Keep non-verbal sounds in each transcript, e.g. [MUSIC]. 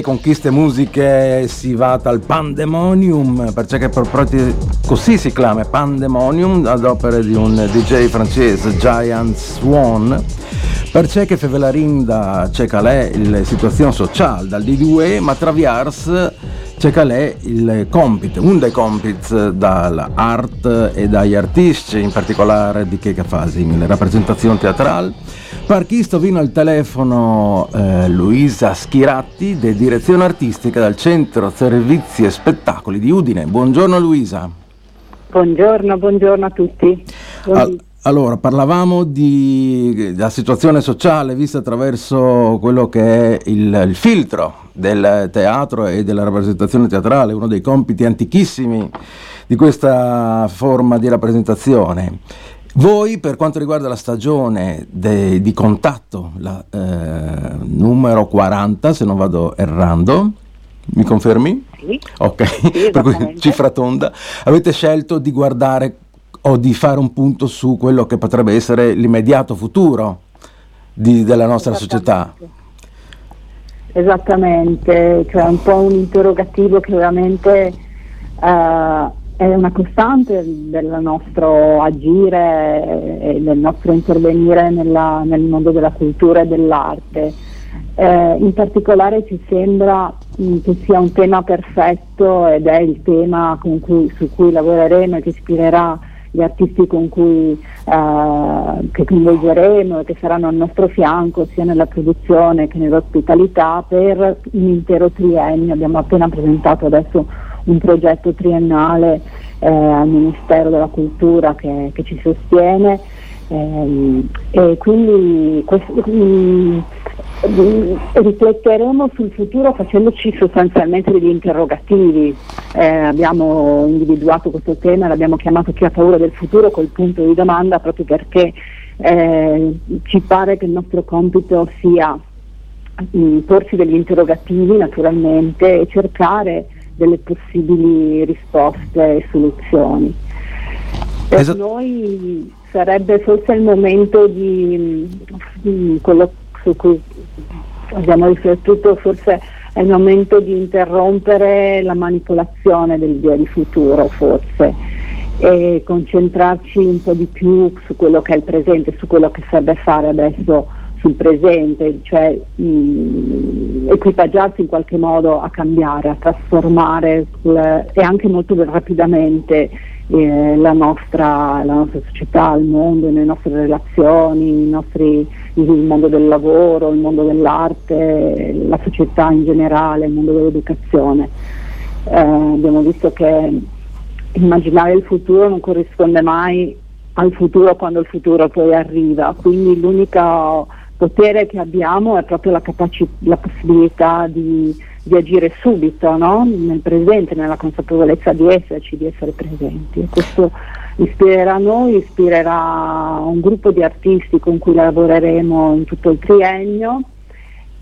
E con queste musiche si va dal Pandemonium, perché per proprio così si chiama Pandemonium, ad opera di un DJ francese, Giant Swan, perché che fa la rinda c'è calè la situazione sociale dal D2, ma traviars c'è calè il compito, un dei compiti dall'art e dagli artisti, in particolare di che fasi, le rappresentazioni teatrali. Per chi sto vino al telefono eh, Luisa Schiratti, di direzione artistica del Centro Servizi e Spettacoli di Udine. Buongiorno Luisa. Buongiorno, buongiorno a tutti. Al- allora, parlavamo di, della situazione sociale vista attraverso quello che è il, il, filtro del teatro e della rappresentazione teatrale, uno dei compiti antichissimi di questa forma di rappresentazione. Voi, per quanto riguarda la stagione de, di contatto, la, eh, numero 40, se non vado errando, mi confermi? Sì. Ok, Sì, [LAUGHS] per cui cifra tonda, avete scelto di guardare o di fare un punto su quello che potrebbe essere l'immediato futuro di- della nostra società. Esattamente, cioè un po' un interrogativo che veramente eh, è una costante del nostro agire e del nostro intervenire nella- nel mondo della cultura e dell'arte. Eh, in particolare ci sembra mh, che sia un tema perfetto ed è il tema cui- su cui lavoreremo e che ispirerà gli artisti con cui eh, coinvolgeremo e che saranno al nostro fianco sia nella produzione che nell'ospitalità per un intero triennio. Abbiamo appena presentato adesso un progetto triennale eh, al Ministero della Cultura che, che ci sostiene ehm, e quindi questo, mh, mm, rifletteremo sul futuro facendoci sostanzialmente degli interrogativi. Eh, abbiamo individuato questo tema, l'abbiamo chiamato chi ha paura del futuro col punto di domanda proprio perché eh, ci pare che il nostro compito sia mh, mm, porsi degli interrogativi naturalmente e cercare delle possibili risposte e soluzioni. Per esatto. noi sarebbe forse il momento di, di quello su cui abbiamo riflettuto, forse è il momento di interrompere la manipolazione del via di futuro, forse, e concentrarci un po' di più su quello che è il presente, su quello che serve fare adesso sul presente, cioè mh, equipaggiarsi in qualche modo a cambiare, a trasformare le, e anche molto rapidamente eh, la, nostra, la, nostra, società, il mondo, le nostre relazioni, nostri, il mondo del lavoro, il mondo dell'arte, la società in generale, il mondo dell'educazione. Eh, abbiamo visto che immaginare il futuro non corrisponde mai al futuro quando il futuro poi arriva, quindi l'unico potere che abbiamo è proprio la, capaci- la possibilità di di agire subito no? nel presente, nella consapevolezza di esserci, di essere presenti. Questo ispirerà noi, ispirerà un gruppo di artisti con cui lavoreremo in tutto il triennio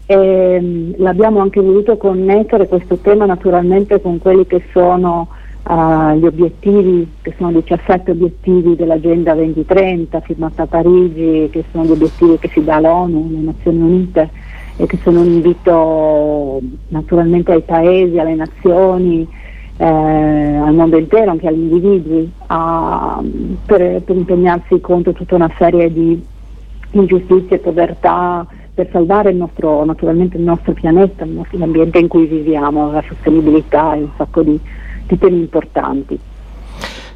e mm, l'abbiamo anche voluto connettere questo tema naturalmente con quelli che sono uh, gli obiettivi, che sono 17 obiettivi dell'Agenda 2030 firmata a Parigi, che sono gli obiettivi che si dà l'ONU, le Nazioni Unite e che sono un invito naturalmente ai paesi, alle nazioni, eh, al mondo intero, anche agli individui, a, per, per, impegnarsi contro tutta una serie di ingiustizie e povertà per salvare il nostro, naturalmente il nostro pianeta, l'ambiente in cui viviamo, la sostenibilità e un sacco di, di temi importanti.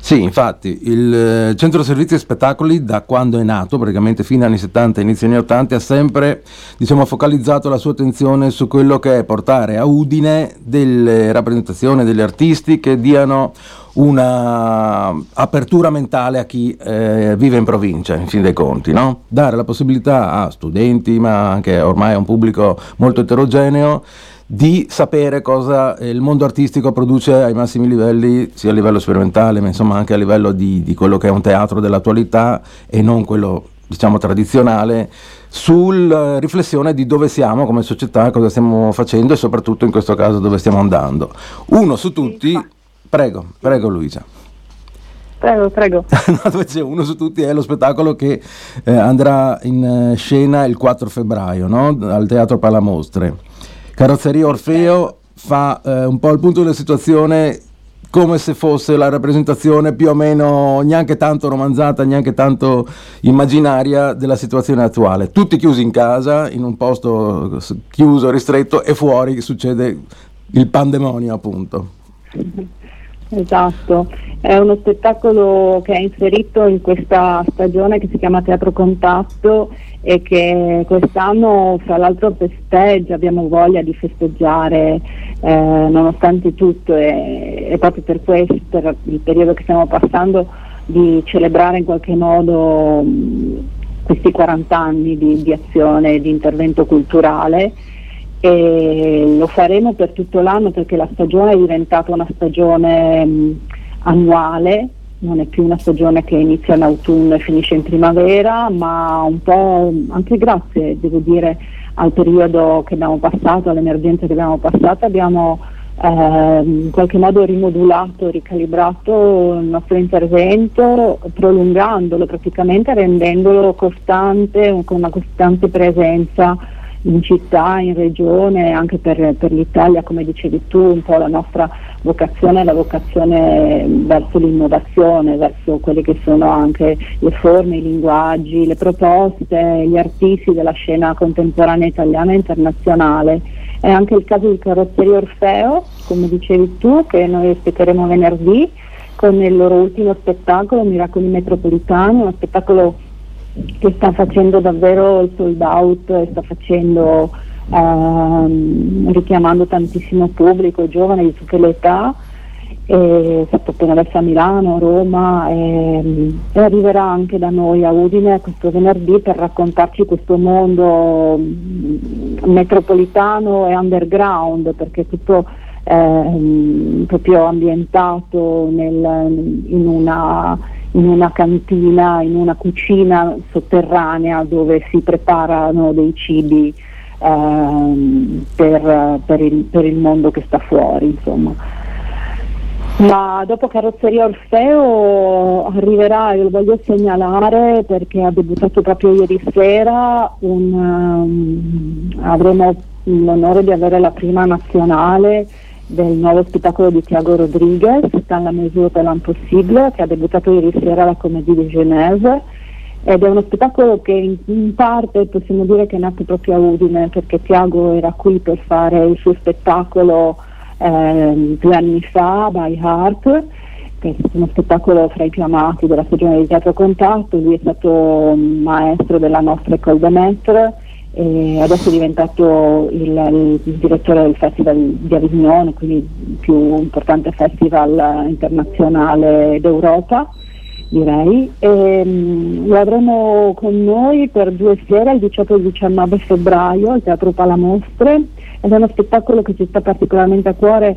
Sì, infatti, il eh, Centro Servizi e Spettacoli da quando è nato, praticamente fino agli anni 70 inizio anni 80, ha sempre diciamo, focalizzato la sua attenzione su quello che è portare a Udine delle rappresentazioni degli artisti che diano una apertura mentale a chi eh, vive in provincia, in fin dei conti, no? dare la possibilità a studenti, ma anche ormai a un pubblico molto eterogeneo, di sapere cosa il mondo artistico produce ai massimi livelli, sia a livello sperimentale, ma insomma anche a livello di, di quello che è un teatro dell'attualità e non quello diciamo tradizionale, sulla riflessione di dove siamo come società, cosa stiamo facendo e soprattutto in questo caso dove stiamo andando. Uno su tutti, prego, prego Luisa. Prego, prego. [LAUGHS] no, uno su tutti è lo spettacolo che eh, andrà in scena il 4 febbraio no? al Teatro Palamostre. Carrozzeria Orfeo fa eh, un po' il punto della situazione come se fosse la rappresentazione più o meno neanche tanto romanzata, neanche tanto immaginaria della situazione attuale. Tutti chiusi in casa, in un posto chiuso, ristretto e fuori succede il pandemonio appunto. [LAUGHS] Esatto, è uno spettacolo che è inserito in questa stagione che si chiama Teatro Contatto e che quest'anno fra l'altro festeggia, abbiamo voglia di festeggiare eh, nonostante tutto e, e, proprio per questo, per il periodo che stiamo passando, di celebrare in qualche modo mh, questi 40 anni di, di azione, di intervento culturale e lo faremo per tutto l'anno perché la stagione è diventata una stagione mh, annuale, non è più una stagione che inizia in autunno e finisce in primavera, ma un po' anche grazie, devo dire, al periodo che abbiamo passato, all'emergenza che abbiamo passato, abbiamo eh, in qualche modo rimodulato, ricalibrato il nostro intervento, prolungandolo praticamente, rendendolo costante, con una costante presenza in città, in regione, anche per, per, l'Italia, come dicevi tu, un po' la nostra vocazione è la vocazione verso l'innovazione, verso quelle che sono anche le forme, i linguaggi, le proposte, gli artisti della scena contemporanea italiana e internazionale. È anche il caso di Carrozzeria Orfeo, come dicevi tu, che noi aspetteremo venerdì con il loro ultimo spettacolo, Miracoli Metropolitani, uno spettacolo che sta facendo davvero il sold out e sta facendo ehm, richiamando tantissimo pubblico, giovane di tutte le età. È stato appena adesso a Milano, Roma e, e, arriverà anche da noi a Udine questo venerdì per raccontarci questo mondo mm, metropolitano e underground perché tutto eh, proprio ambientato nel, in, una, in, una, cantina, in una cucina sotterranea dove si preparano dei cibi eh, per, per, il, per, il, mondo che sta fuori. Insomma. Ma dopo Carrozzeria Orfeo arriverà, e lo voglio segnalare perché ha debuttato proprio ieri sera, un, um, avremo l'onore di avere la prima nazionale del nuovo spettacolo di Tiago Rodriguez, Dans la mesure de l'impossible, che ha debuttato ieri sera alla Comédie di Genève. Ed è uno spettacolo che in, in, parte possiamo dire che è nato proprio a Udine perché Tiago era qui per fare il suo spettacolo eh, due anni fa, By Heart, che è uno spettacolo fra i più amati della stagione di teatro contatto, lui è stato maestro della nostra École de Maître e adesso è diventato il, il, direttore del Festival di Avignon, quindi il più importante festival internazionale d'Europa direi. E, um, lo avremo con noi per due sere, il 18 e il 19 febbraio, al Teatro Palamostre, ed è uno spettacolo che ci sta particolarmente a cuore,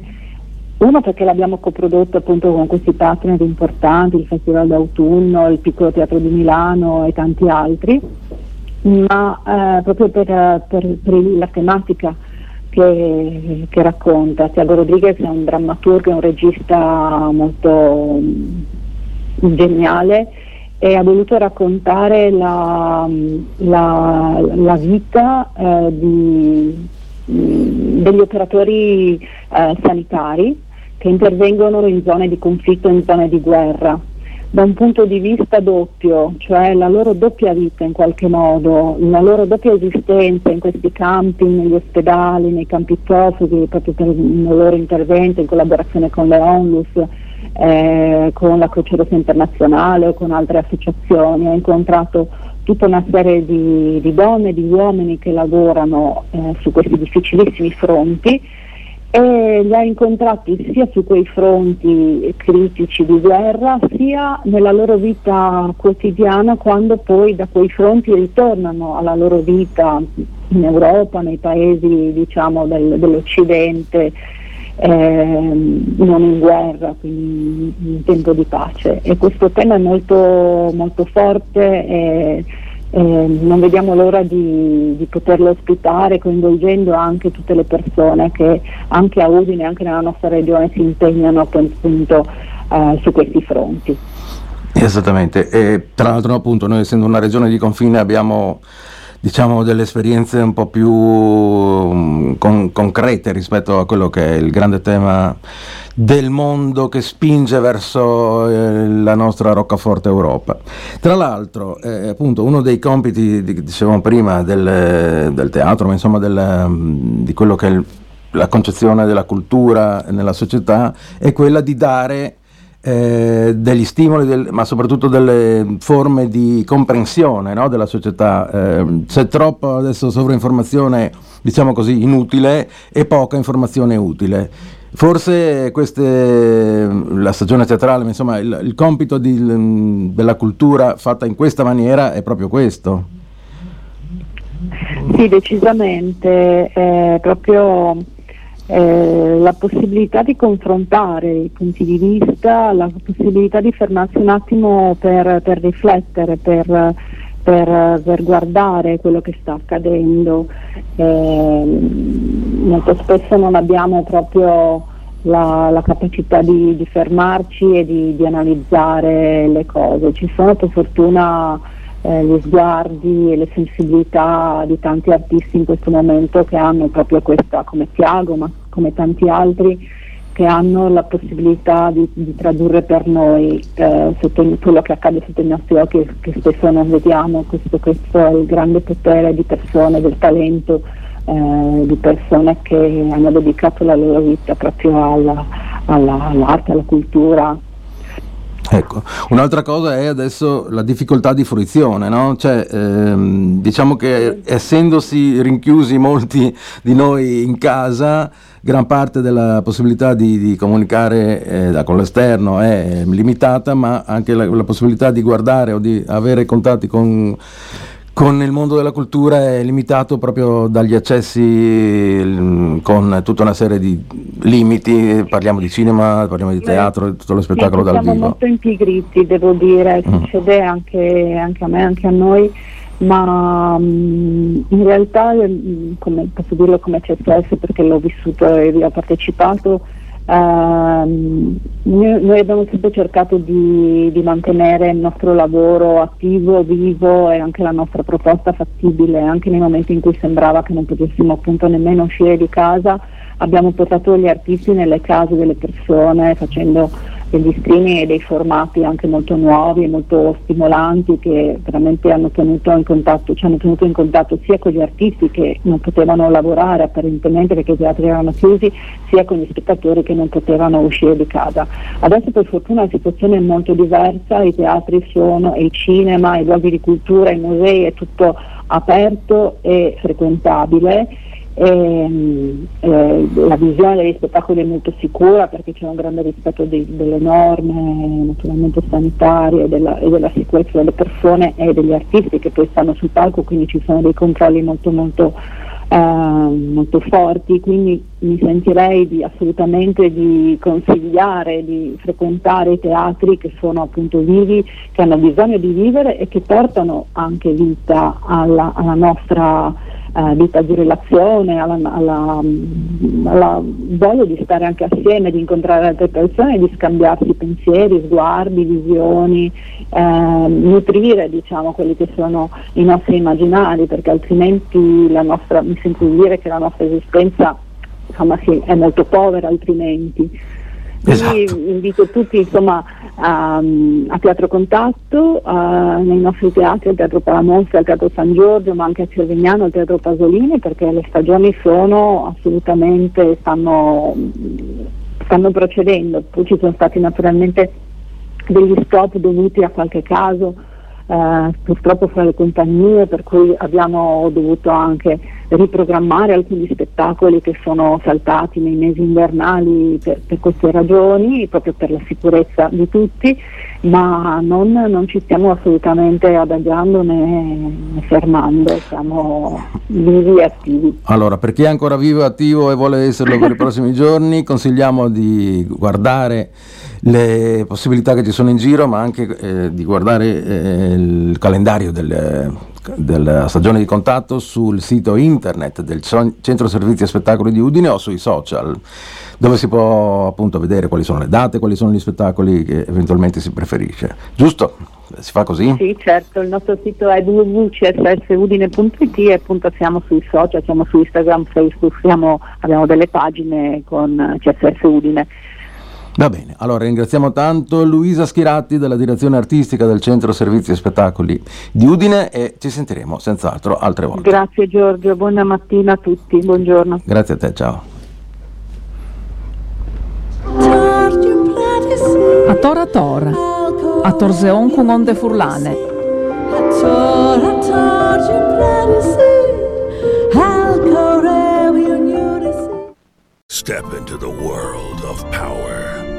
uno perché l'abbiamo coprodotto appunto con questi partner importanti, il Festival d'autunno, il Piccolo Teatro di Milano e tanti altri ma eh, proprio per, per, per, la tematica che, che, racconta. Tiago Rodriguez è un drammaturgo, è un regista molto mm, geniale e ha voluto raccontare la, la, la vita eh, di, mm, degli operatori eh, sanitari che intervengono in zone di conflitto, in zone di guerra da un punto di vista doppio, cioè la loro doppia vita in qualche modo, la loro doppia esistenza in questi campi, negli ospedali, nei campi profughi, proprio per il loro intervento in collaborazione con le ONLUS, eh, con la Croce Rossa Internazionale o con altre associazioni. Ho incontrato tutta una serie di, di donne e di uomini che lavorano eh, su questi difficilissimi fronti e li ha incontrati sia su quei fronti critici di guerra sia nella loro vita quotidiana quando poi da quei fronti ritornano alla loro vita in Europa, nei paesi diciamo, del, dell'Occidente, eh, non in guerra, quindi in tempo di pace. E questo tema è molto, molto forte. E, eh, non vediamo l'ora di, di, poterlo ospitare coinvolgendo anche tutte le persone che anche a Udine, anche nella nostra regione si impegnano appunto eh, su questi fronti. Esattamente, e tra l'altro appunto noi essendo una regione di confine abbiamo diciamo delle esperienze un po' più um, con, concrete rispetto a quello che è il grande tema del mondo che spinge verso eh, la nostra roccaforte Europa. Tra l'altro, eh, appunto, uno dei compiti, di, dicevamo prima, del, del teatro, ma insomma del, di quello che è il, la concezione della cultura nella società, è quella di dare eh, degli stimoli, del, ma soprattutto delle forme di comprensione no, della società. Eh, c'è troppa adesso sovrainformazione, diciamo così, inutile e poca informazione utile. Forse queste, la stagione teatrale, ma insomma il, il compito di, della cultura fatta in questa maniera è proprio questo. Sì, decisamente, è proprio eh, la possibilità di confrontare i punti di vista, la possibilità di fermarsi un attimo per, per riflettere, per, per, per, guardare quello che sta accadendo. Eh, molto spesso non abbiamo proprio la, la capacità di, di, fermarci e di, di, analizzare le cose. Ci sono per fortuna eh, gli sguardi e le sensibilità di tanti artisti in questo momento che hanno proprio questa, come Tiago, ma come tanti altri, che hanno la possibilità di, di tradurre per noi eh, sotto, quello che accade sotto i nostri occhi che spesso non vediamo, questo, questo è il grande potere di persone, del talento, eh, di persone che hanno dedicato la loro vita proprio alla, alla, all'arte, alla cultura Ecco, un'altra cosa è adesso la difficoltà di fruizione, no? cioè, ehm, diciamo che essendosi rinchiusi molti di noi in casa, gran parte della possibilità di, di comunicare eh, con l'esterno è limitata, ma anche la, la possibilità di guardare o di avere contatti con con il mondo della cultura è limitato proprio dagli accessi mm, con tutta una serie di limiti, parliamo di cinema, parliamo di teatro, di tutto lo spettacolo dal vivo. Siamo molto impigriti, devo dire, Mm. succede anche, anche a me, anche a noi, ma mm, in realtà, mm, come, posso dirlo come CSS perché l'ho vissuto e vi ho partecipato, noi, noi abbiamo sempre cercato di, di mantenere il nostro lavoro attivo, vivo e anche la nostra proposta fattibile, anche nei momenti in cui sembrava che non potessimo appunto nemmeno uscire di casa, abbiamo portato gli artisti nelle case delle persone facendo degli streaming e dei formati anche molto nuovi e molto stimolanti che veramente hanno tenuto in contatto, ci hanno tenuto in contatto sia con gli artisti che non potevano lavorare apparentemente perché i teatri erano chiusi, sia con gli spettatori che non potevano uscire di casa. Adesso per fortuna la situazione è molto diversa, i teatri sono, e i cinema, i luoghi di cultura, i musei, è tutto aperto e frequentabile. Ehm, eh, la visione degli spettacoli è molto sicura perché c'è un grande rispetto dei- delle norme naturalmente sanitarie e della, e della sicurezza delle persone e degli artisti che poi stanno sul palco, quindi ci sono dei controlli molto molto, eh, molto forti, quindi mi sentirei di, assolutamente di consigliare di frequentare i teatri che sono appunto vivi, che hanno bisogno di vivere e che portano anche vita alla, alla nostra eh, vita di relazione, alla, alla, alla voglia di stare anche assieme, di incontrare altre persone, di scambiarsi pensieri, sguardi, visioni, eh, nutrire diciamo quelli che sono i nostri immaginari, perché altrimenti la nostra, mi sento di dire che la nostra esistenza insomma, sì, è molto povera altrimenti. Quindi Esatto. invito tutti insomma, a, a Teatro Contatto, a- nei nostri teatri, al Teatro Palamosca, al Teatro San Giorgio, ma anche a Cervignano, al Teatro Pasolini, perché le stagioni sono assolutamente, stanno, stanno procedendo. Poi ci sono stati naturalmente degli stop dovuti a qualche caso, eh, purtroppo fra le compagnie, per cui abbiamo dovuto anche riprogrammare alcuni spettacoli che sono saltati nei mesi invernali per, per queste ragioni, proprio per la sicurezza di tutti, ma non, non ci stiamo assolutamente adagiando né, né fermando, siamo vivi e attivi. Allora, per chi è ancora vivo e attivo e vuole esserlo per i [LAUGHS] prossimi giorni, consigliamo di guardare le possibilità che ci sono in giro, ma anche eh, di guardare eh, il calendario del- della stagione di contatto sul sito internet del Centro Servizi e Spettacoli di Udine o sui social, dove si può appunto vedere quali sono le date, quali sono gli spettacoli che eventualmente si preferisce. Giusto? Si fa così? Sì, certo, il nostro sito è www.cssudine.it e appunto siamo sui social, siamo su Instagram, Facebook, siamo- abbiamo delle pagine con CSS Udine. Va bene, allora ringraziamo tanto Luisa Schiratti della direzione artistica del Centro Servizi e Spettacoli di Udine e ci sentiremo senz'altro altre volte. Grazie Giorgio, buona mattina a tutti, buongiorno. Grazie a te, ciao. A tora tora, a torzeon con onde furlane. Step into the world of power,